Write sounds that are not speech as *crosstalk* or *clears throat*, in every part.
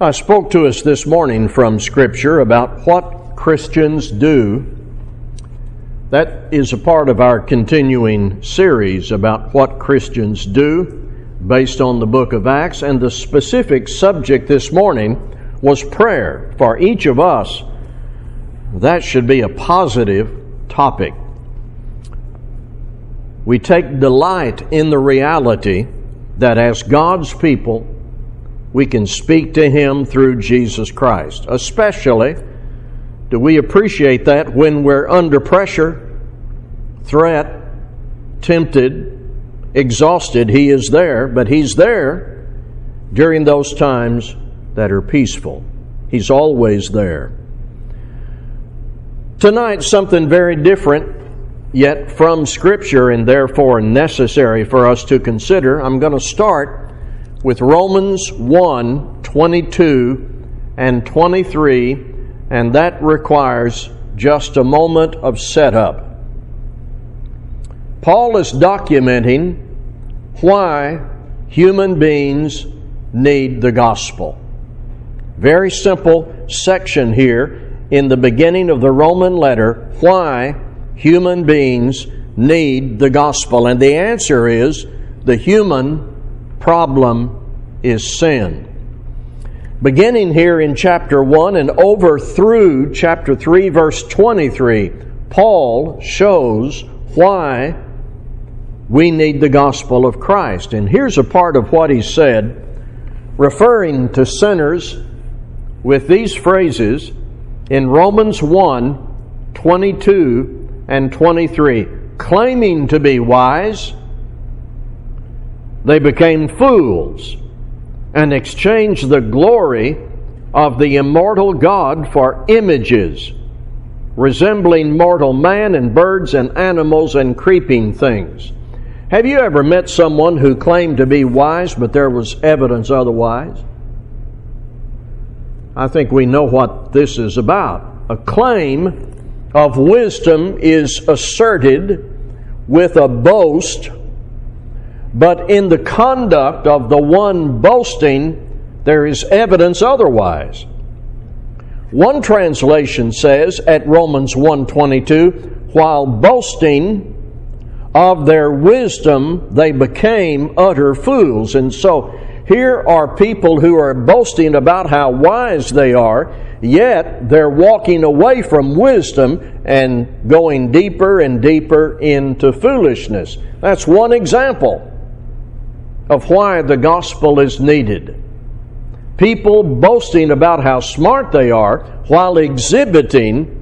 I spoke to us this morning from Scripture about what Christians do. That is a part of our continuing series about what Christians do based on the book of Acts, and the specific subject this morning was prayer. For each of us, that should be a positive topic. We take delight in the reality that as God's people, we can speak to Him through Jesus Christ. Especially do we appreciate that when we're under pressure, threat, tempted, exhausted. He is there, but He's there during those times that are peaceful. He's always there. Tonight, something very different, yet from Scripture and therefore necessary for us to consider. I'm going to start with Romans 1 22 and 23, and that requires just a moment of setup. Paul is documenting why human beings need the gospel. Very simple section here in the beginning of the Roman letter why human beings need the gospel. And the answer is the human problem is sin. Beginning here in chapter 1 and over through chapter 3, verse 23, Paul shows why we need the gospel of Christ. And here's a part of what he said, referring to sinners with these phrases in Romans 1 22 and 23. Claiming to be wise, they became fools and exchanged the glory of the immortal God for images resembling mortal man and birds and animals and creeping things. Have you ever met someone who claimed to be wise, but there was evidence otherwise? I think we know what this is about. A claim of wisdom is asserted with a boast but in the conduct of the one boasting, there is evidence otherwise. One translation says at Romans 1:22, while boasting of their wisdom, they became utter fools. And so here are people who are boasting about how wise they are, yet they're walking away from wisdom and going deeper and deeper into foolishness. That's one example of why the gospel is needed. People boasting about how smart they are while exhibiting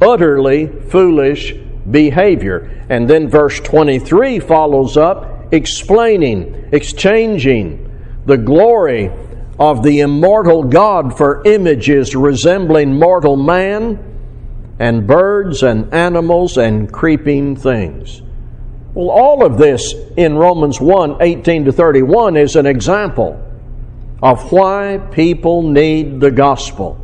utterly foolish behavior. And then verse 23 follows up explaining, exchanging the glory of the immortal God for images resembling mortal man and birds and animals and creeping things. Well, all of this in Romans 1 18 to 31 is an example of why people need the gospel.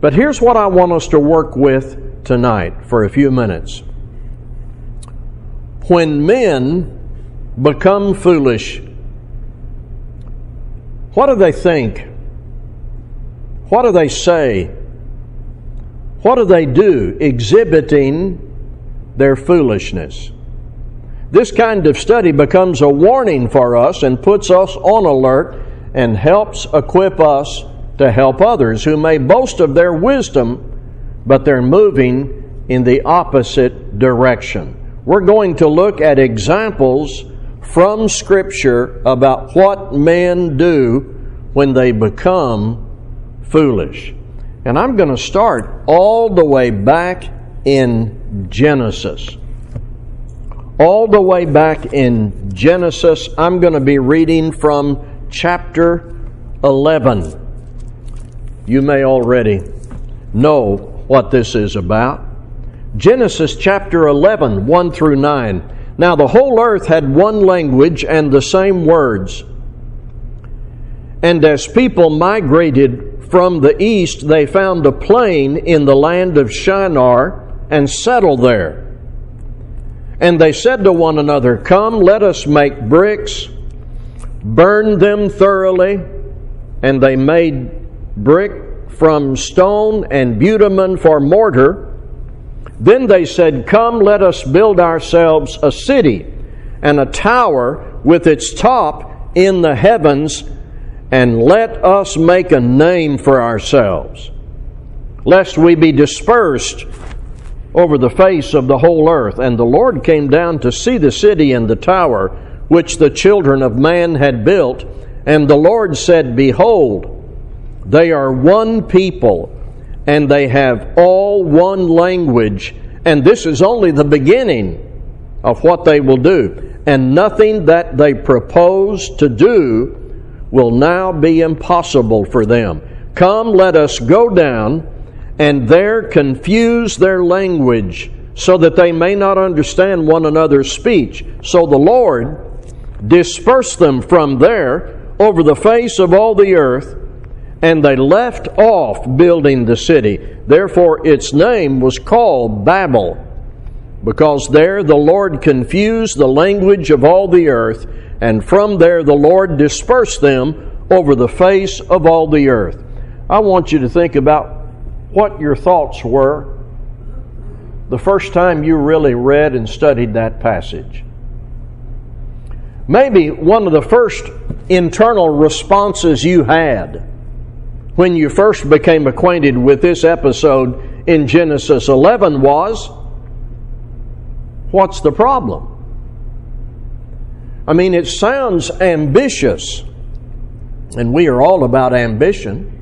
But here's what I want us to work with tonight for a few minutes. When men become foolish, what do they think? What do they say? What do they do exhibiting their foolishness. This kind of study becomes a warning for us and puts us on alert and helps equip us to help others who may boast of their wisdom, but they're moving in the opposite direction. We're going to look at examples from Scripture about what men do when they become foolish. And I'm going to start all the way back in Genesis. All the way back in Genesis, I'm going to be reading from chapter 11. You may already know what this is about. Genesis chapter 11, 1 through 9. Now the whole earth had one language and the same words. And as people migrated from the east, they found a plain in the land of Shinar and settle there. And they said to one another, Come, let us make bricks, burn them thoroughly, and they made brick from stone and bitumen for mortar. Then they said, Come, let us build ourselves a city and a tower with its top in the heavens, and let us make a name for ourselves, lest we be dispersed over the face of the whole earth. And the Lord came down to see the city and the tower which the children of man had built. And the Lord said, Behold, they are one people, and they have all one language. And this is only the beginning of what they will do. And nothing that they propose to do will now be impossible for them. Come, let us go down and there confuse their language so that they may not understand one another's speech. So the Lord dispersed them from there over the face of all the earth, and they left off building the city. Therefore, its name was called Babel, because there the Lord confused the language of all the earth, and from there the Lord dispersed them over the face of all the earth. I want you to think about what your thoughts were the first time you really read and studied that passage. Maybe one of the first internal responses you had when you first became acquainted with this episode in Genesis 11 was What's the problem? I mean, it sounds ambitious, and we are all about ambition.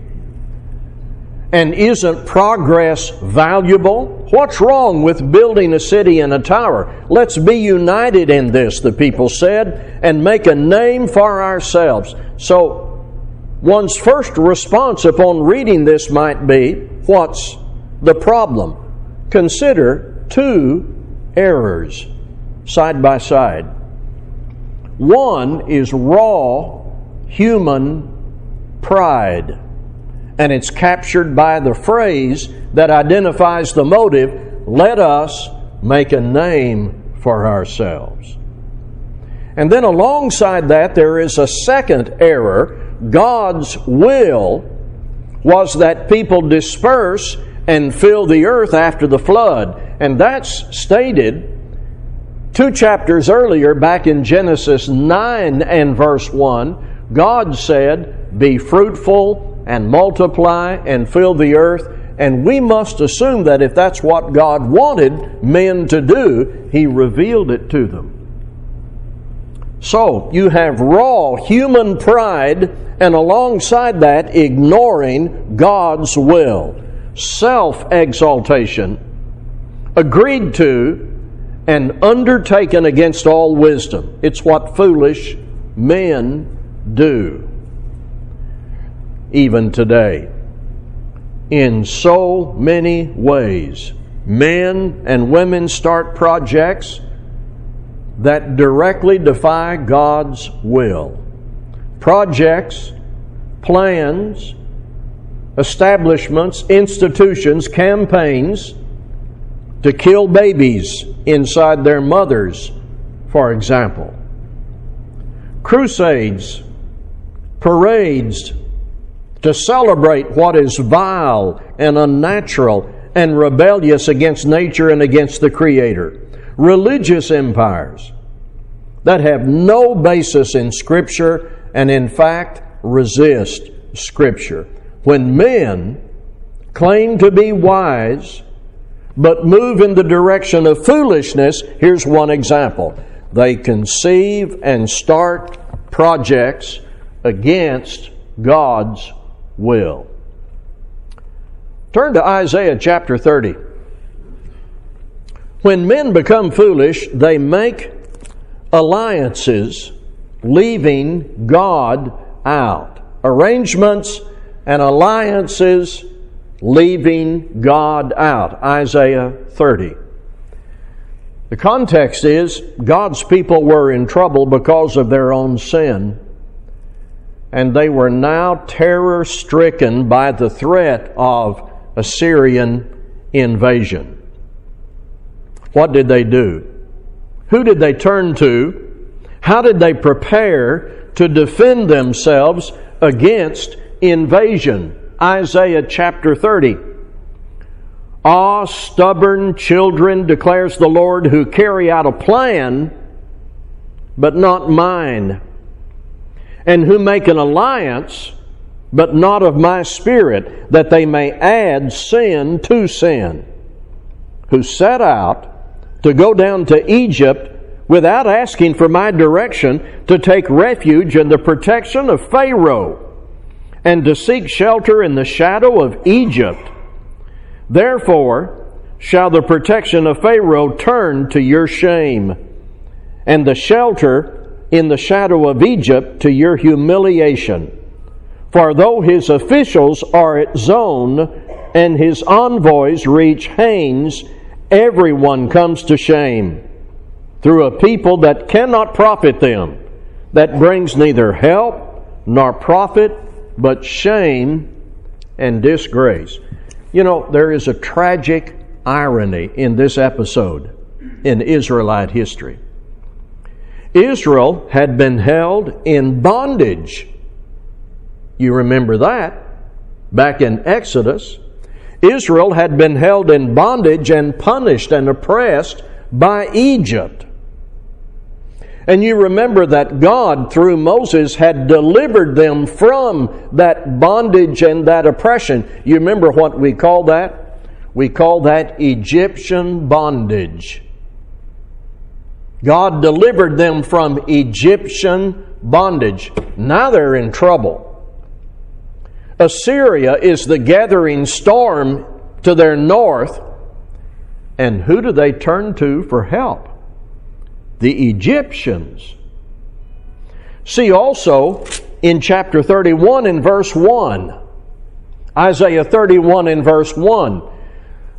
And isn't progress valuable? What's wrong with building a city and a tower? Let's be united in this, the people said, and make a name for ourselves. So, one's first response upon reading this might be what's the problem? Consider two errors side by side. One is raw human pride and it's captured by the phrase that identifies the motive let us make a name for ourselves. And then alongside that, there is a second error. God's will was that people disperse and fill the earth after the flood. And that's stated two chapters earlier, back in Genesis 9 and verse 1. God said, Be fruitful and multiply and fill the earth. And we must assume that if that's what God wanted men to do, He revealed it to them. So you have raw human pride, and alongside that, ignoring God's will, self exaltation, agreed to and undertaken against all wisdom. It's what foolish men do even today. In so many ways, men and women start projects that directly defy God's will. Projects, plans, establishments, institutions, campaigns to kill babies inside their mothers, for example. Crusades, parades, to celebrate what is vile and unnatural and rebellious against nature and against the Creator. Religious empires that have no basis in Scripture and, in fact, resist Scripture. When men claim to be wise but move in the direction of foolishness, here's one example. They conceive and start projects against God's will. Turn to Isaiah chapter 30. When men become foolish, they make alliances, leaving God out. Arrangements and alliances, leaving God out. Isaiah 30. The context is God's people were in trouble because of their own sin and they were now terror stricken by the threat of Assyrian invasion. What did they do? Who did they turn to? How did they prepare to defend themselves against invasion. Isaiah chapter 30. Ah, stubborn children, declares the Lord, who carry out a plan, but not mine, and who make an alliance, but not of my spirit, that they may add sin to sin, who set out to go down to Egypt without asking for my direction to take refuge in the protection of Pharaoh and to seek shelter in the shadow of Egypt. Therefore shall the protection of Pharaoh turn to your shame, and the shelter in the shadow of Egypt to your humiliation. For though his officials are at Zoan and his envoys reach Hanes, everyone comes to shame through a people that cannot profit them, that brings neither help nor profit, but shame and disgrace. You know, there is a tragic irony in this episode in Israelite history. Israel had been held in bondage. You remember that back in Exodus. Israel had been held in bondage and punished and oppressed by Egypt. And you remember that God, through Moses, had delivered them from that bondage and that oppression. You remember what we call that? We call that Egyptian bondage. God delivered them from Egyptian bondage. Now they're in trouble. Assyria is the gathering storm to their north. And who do they turn to for help? the Egyptians. See also in chapter 31 in verse 1, Isaiah 31 in verse 1,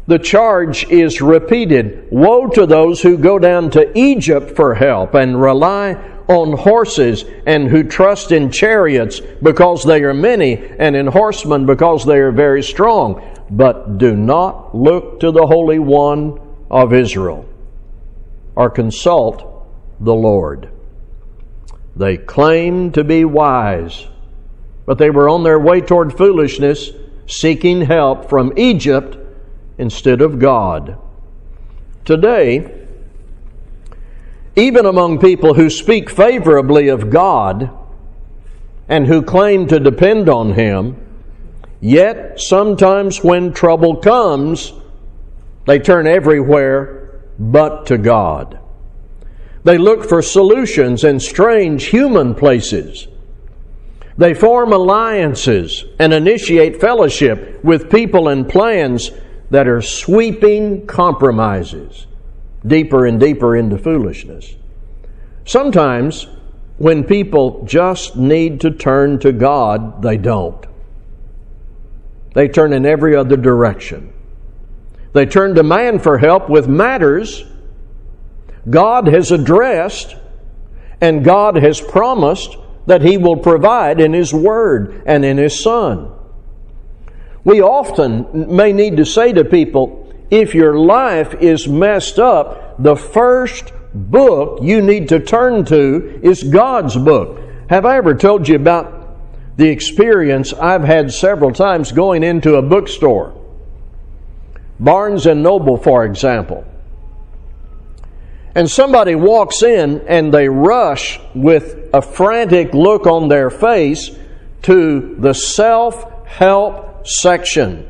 the charge is repeated Woe to those who go down to Egypt for help and rely on horses and who trust in chariots because they are many and in horsemen because they are very strong, but do not look to the Holy One of Israel or consult the Lord. They claimed to be wise, but they were on their way toward foolishness, seeking help from Egypt instead of God. Today, even among people who speak favorably of God and who claim to depend on Him, yet sometimes when trouble comes, they turn everywhere but to God. They look for solutions in strange human places. They form alliances and initiate fellowship with people and plans that are sweeping compromises deeper and deeper into foolishness. Sometimes, when people just need to turn to God, they don't. They turn in every other direction. They turn to man for help with matters God has addressed and God has promised that He will provide in His Word and in His Son. We often may need to say to people, if your life is messed up, the first book you need to turn to is God's book. Have I ever told you about the experience I've had several times going into a bookstore? Barnes and Noble, for example. And somebody walks in and they rush with a frantic look on their face to the self help section.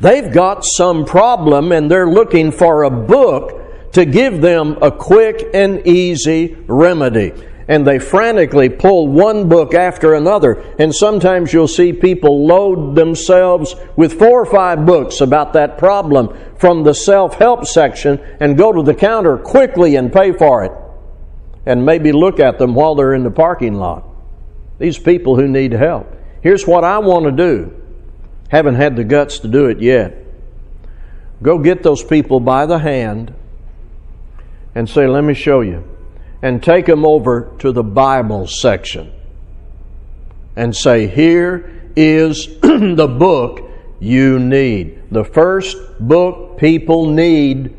They've got some problem and they're looking for a book to give them a quick and easy remedy and they frantically pull one book after another. And sometimes you'll see people load themselves with four or five books about that problem from the self help section and go to the counter quickly and pay for it. And maybe look at them while they're in the parking lot. These people who need help. Here's what I want to do. Haven't had the guts to do it yet. Go get those people by the hand and say, Let me show you and take them over to the Bible section and say, Here is *clears throat* the book you need. The first book people need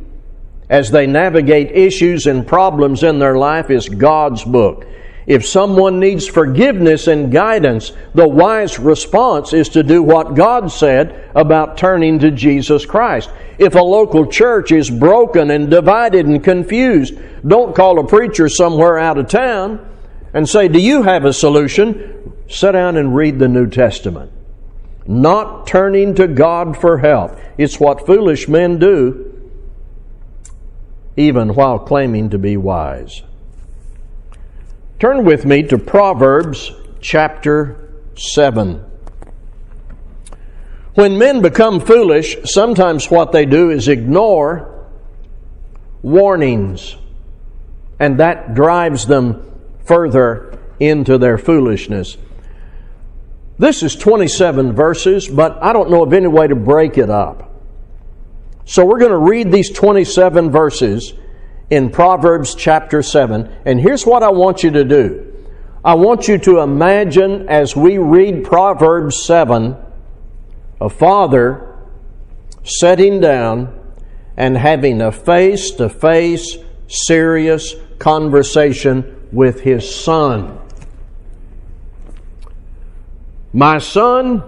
as they navigate issues and problems in their life is God's book. If someone needs forgiveness and guidance, the wise response is to do what God said about turning to Jesus Christ. If a local church is broken and divided and confused, don't call a preacher somewhere out of town and say, Do you have a solution? Sit down and read the New Testament. Not turning to God for help. It's what foolish men do, even while claiming to be wise. Turn with me to Proverbs chapter 7. When men become foolish, sometimes what they do is ignore warnings, and that drives them further into their foolishness. This is 27 verses, but I don't know of any way to break it up. So we're going to read these 27 verses in Proverbs chapter 7. And here's what I want you to do I want you to imagine as we read Proverbs 7 a father sitting down and having a face to face, serious conversation with his son. My son,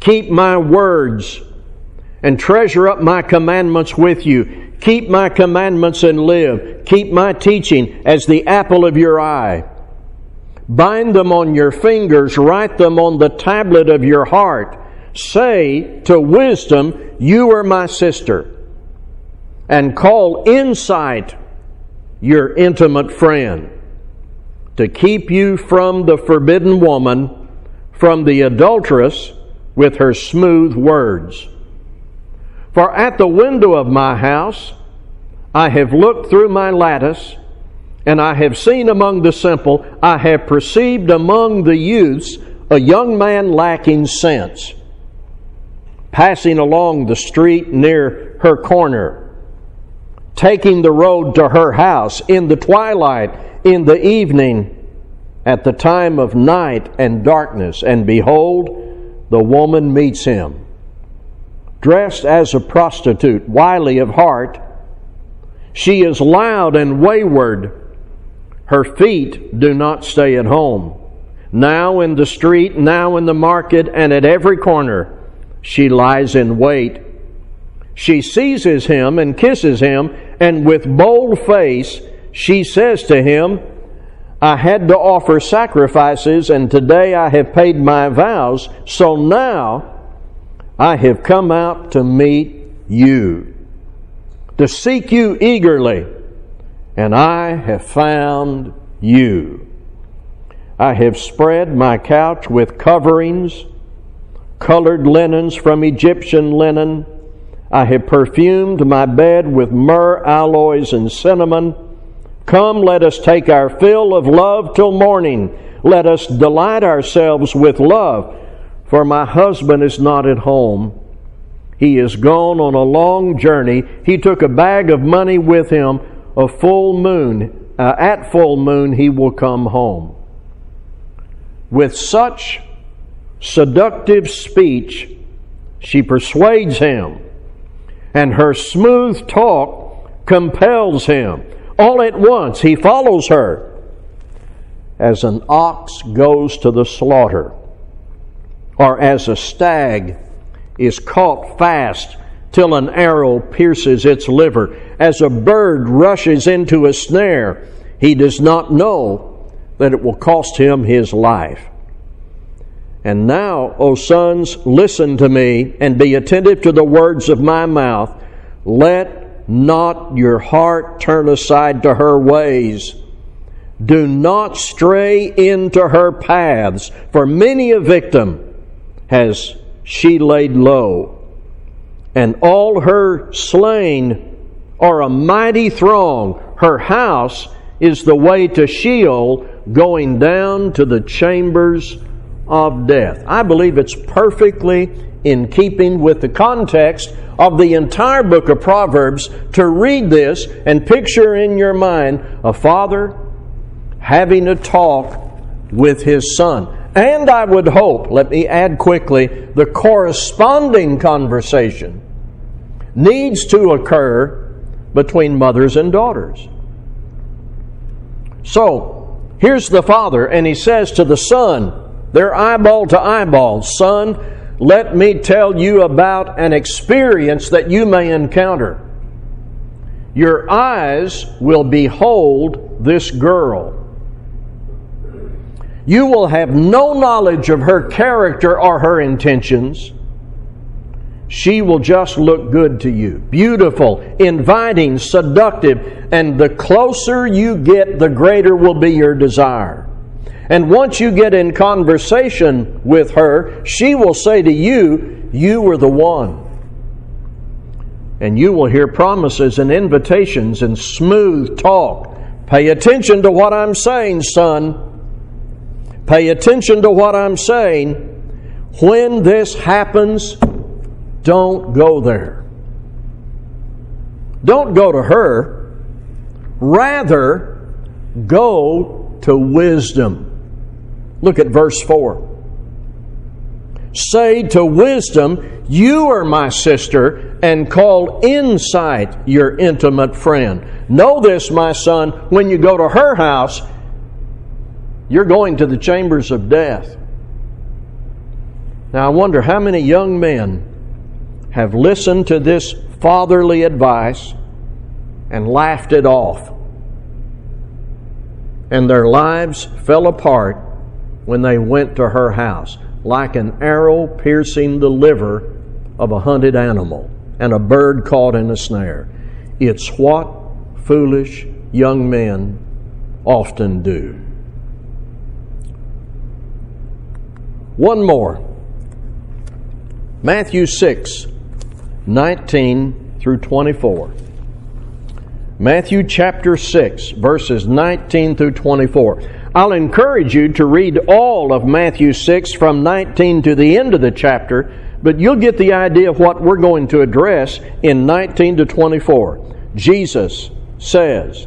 keep my words and treasure up my commandments with you. Keep my commandments and live. Keep my teaching as the apple of your eye. Bind them on your fingers, write them on the tablet of your heart. Say to wisdom, You are my sister. And call insight your intimate friend to keep you from the forbidden woman, from the adulteress with her smooth words. For at the window of my house I have looked through my lattice, and I have seen among the simple, I have perceived among the youths a young man lacking sense, passing along the street near her corner, taking the road to her house in the twilight, in the evening, at the time of night and darkness, and behold, the woman meets him dressed as a prostitute, wily of heart. She is loud and wayward. Her feet do not stay at home. Now in the street, now in the market, and at every corner, she lies in wait. She seizes him and kisses him, and with bold face she says to him, I had to offer sacrifices, and today I have paid my vows, so now I have come out to meet you, to seek you eagerly, and I have found you. I have spread my couch with coverings, colored linens from Egyptian linen. I have perfumed my bed with myrrh, aloes, and cinnamon. Come, let us take our fill of love till morning. Let us delight ourselves with love for my husband is not at home. He is gone on a long journey. He took a bag of money with him. A full moon, uh, at full moon, he will come home. With such seductive speech, she persuades him, and her smooth talk compels him. All at once, he follows her as an ox goes to the slaughter or as a stag is caught fast till an arrow pierces its liver, as a bird rushes into a snare, he does not know that it will cost him his life. And now, O sons, listen to me and be attentive to the words of my mouth. Let not your heart turn aside to her ways. Do not stray into her paths, for many a victim has she laid low, and all her slain are a mighty throng. Her house is the way to Sheol, going down to the chambers of death. I believe it's perfectly in keeping with the context of the entire book of Proverbs to read this and picture in your mind a father having a talk with his son. And I would hope, let me add quickly, the corresponding conversation needs to occur between mothers and daughters. So, Here's the father, and he says to the son, they're eyeball to eyeball, son, let me tell you about an experience that you may encounter. Your eyes will behold this girl. You will have no knowledge of her character or her intentions. She will just look good to you. Beautiful, inviting, seductive, and the closer you get, the greater will be your desire. And once you get in conversation with her, she will say to you, You were the one. And you will hear promises and invitations and smooth talk. Pay attention to what I'm saying, son. Pay attention to what I'm saying. When this happens, don't go there. Don't go to her. Rather, go to wisdom. Look at verse 4. Say to wisdom, You are my sister, and call insight your intimate friend. Know this, my son, when you go to her house, you're going to the chambers of death. Now, I wonder how many young men have listened to this fatherly advice and laughed it off. And their lives fell apart when they went to her house, like an arrow piercing the liver of a hunted animal and a bird caught in a snare. It's what foolish young men often do. One more. Matthew 6, 19 through 24. Matthew chapter 6, verses 19 through 24. I'll encourage you to read all of Matthew 6 from 19 to the end of the chapter, but you'll get the idea of what we're going to address in 19 to 24. Jesus says,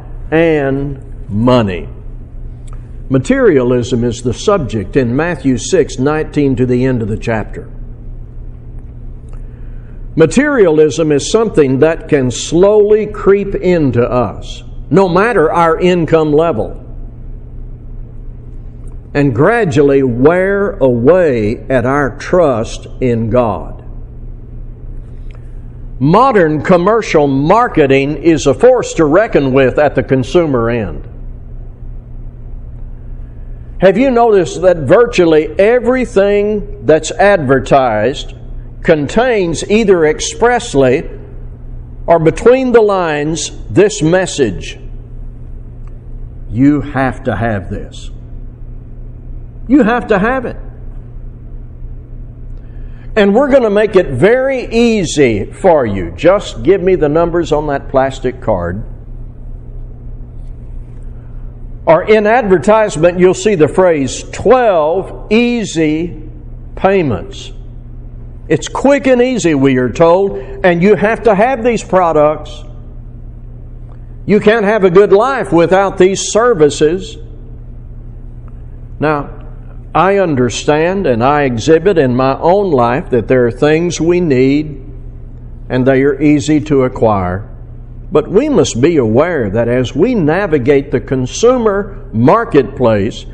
and money. Materialism is the subject in Matthew 6 19 to the end of the chapter. Materialism is something that can slowly creep into us, no matter our income level, and gradually wear away at our trust in God. Modern commercial marketing is a force to reckon with at the consumer end. Have you noticed that virtually everything that's advertised contains either expressly or between the lines this message? You have to have this. You have to have it. And we're going to make it very easy for you. Just give me the numbers on that plastic card. Or in advertisement, you'll see the phrase 12 easy payments. It's quick and easy, we are told, and you have to have these products. You can't have a good life without these services. Now, I understand and I exhibit in my own life that there are things we need and they are easy to acquire. But we must be aware that as we navigate the consumer marketplace,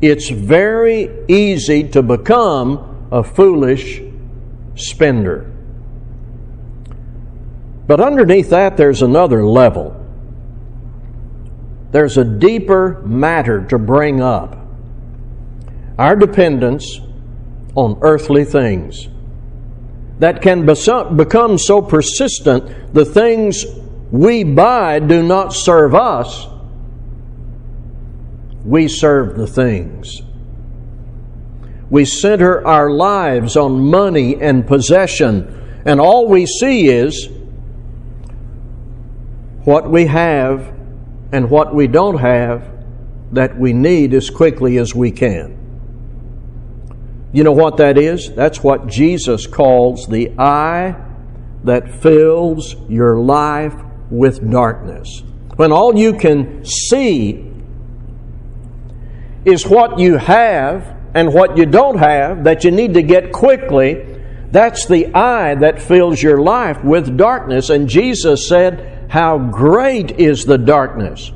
it's very easy to become a foolish spender. But underneath that, there's another level. There's a deeper matter to bring up our dependence on earthly things that can become so persistent the things we buy do not serve us, we serve the things. We center our lives on money and possession, and all we see is what we have and what we don't have that we need as quickly as we can. You know what that is? That's what Jesus calls the eye that fills your life with darkness. When all you can see is what you have and what you don't have that you need to get quickly, that's the eye that fills your life with darkness. And Jesus said, How great is the darkness.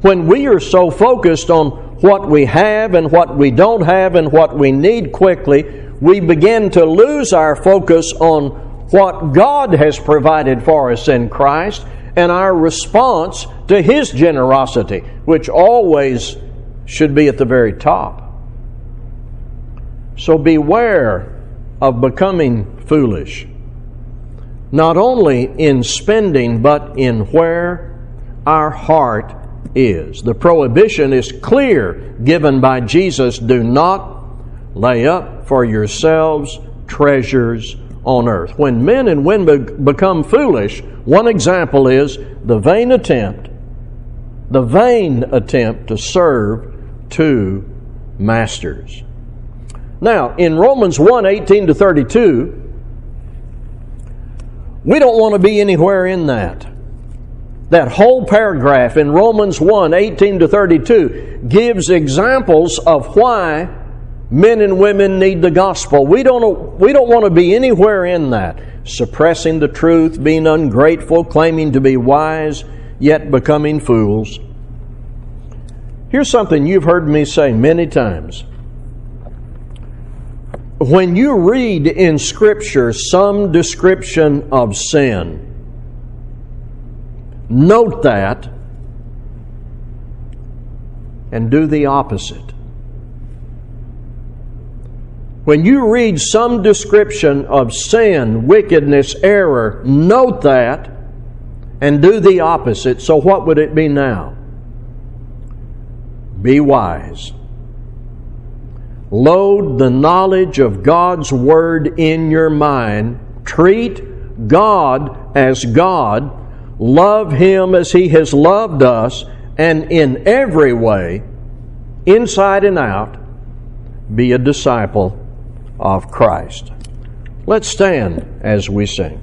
When we are so focused on what we have and what we don't have and what we need quickly, we begin to lose our focus on what God has provided for us in Christ and our response to His generosity, which always should be at the very top. So beware of becoming foolish, not only in spending, but in where our heart is. The prohibition is clear given by Jesus do not lay up for yourselves treasures on earth. When men and women become foolish, one example is the vain attempt, the vain attempt to serve two masters. Now, in Romans 1 18 to 32, we don't want to be anywhere in that. That whole paragraph in Romans 1 18 to 32 gives examples of why men and women need the gospel. We don't, we don't want to be anywhere in that. Suppressing the truth, being ungrateful, claiming to be wise, yet becoming fools. Here's something you've heard me say many times. When you read in Scripture some description of sin, note that and do the opposite. When you read some description of sin, wickedness, error, note that and do the opposite. So, what would it be now? Be wise. Load the knowledge of God's Word in your mind. Treat God as God. Love Him as He has loved us. And in every way, inside and out, be a disciple of Christ. Let's stand as we sing.